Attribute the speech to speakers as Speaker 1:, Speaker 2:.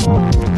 Speaker 1: Música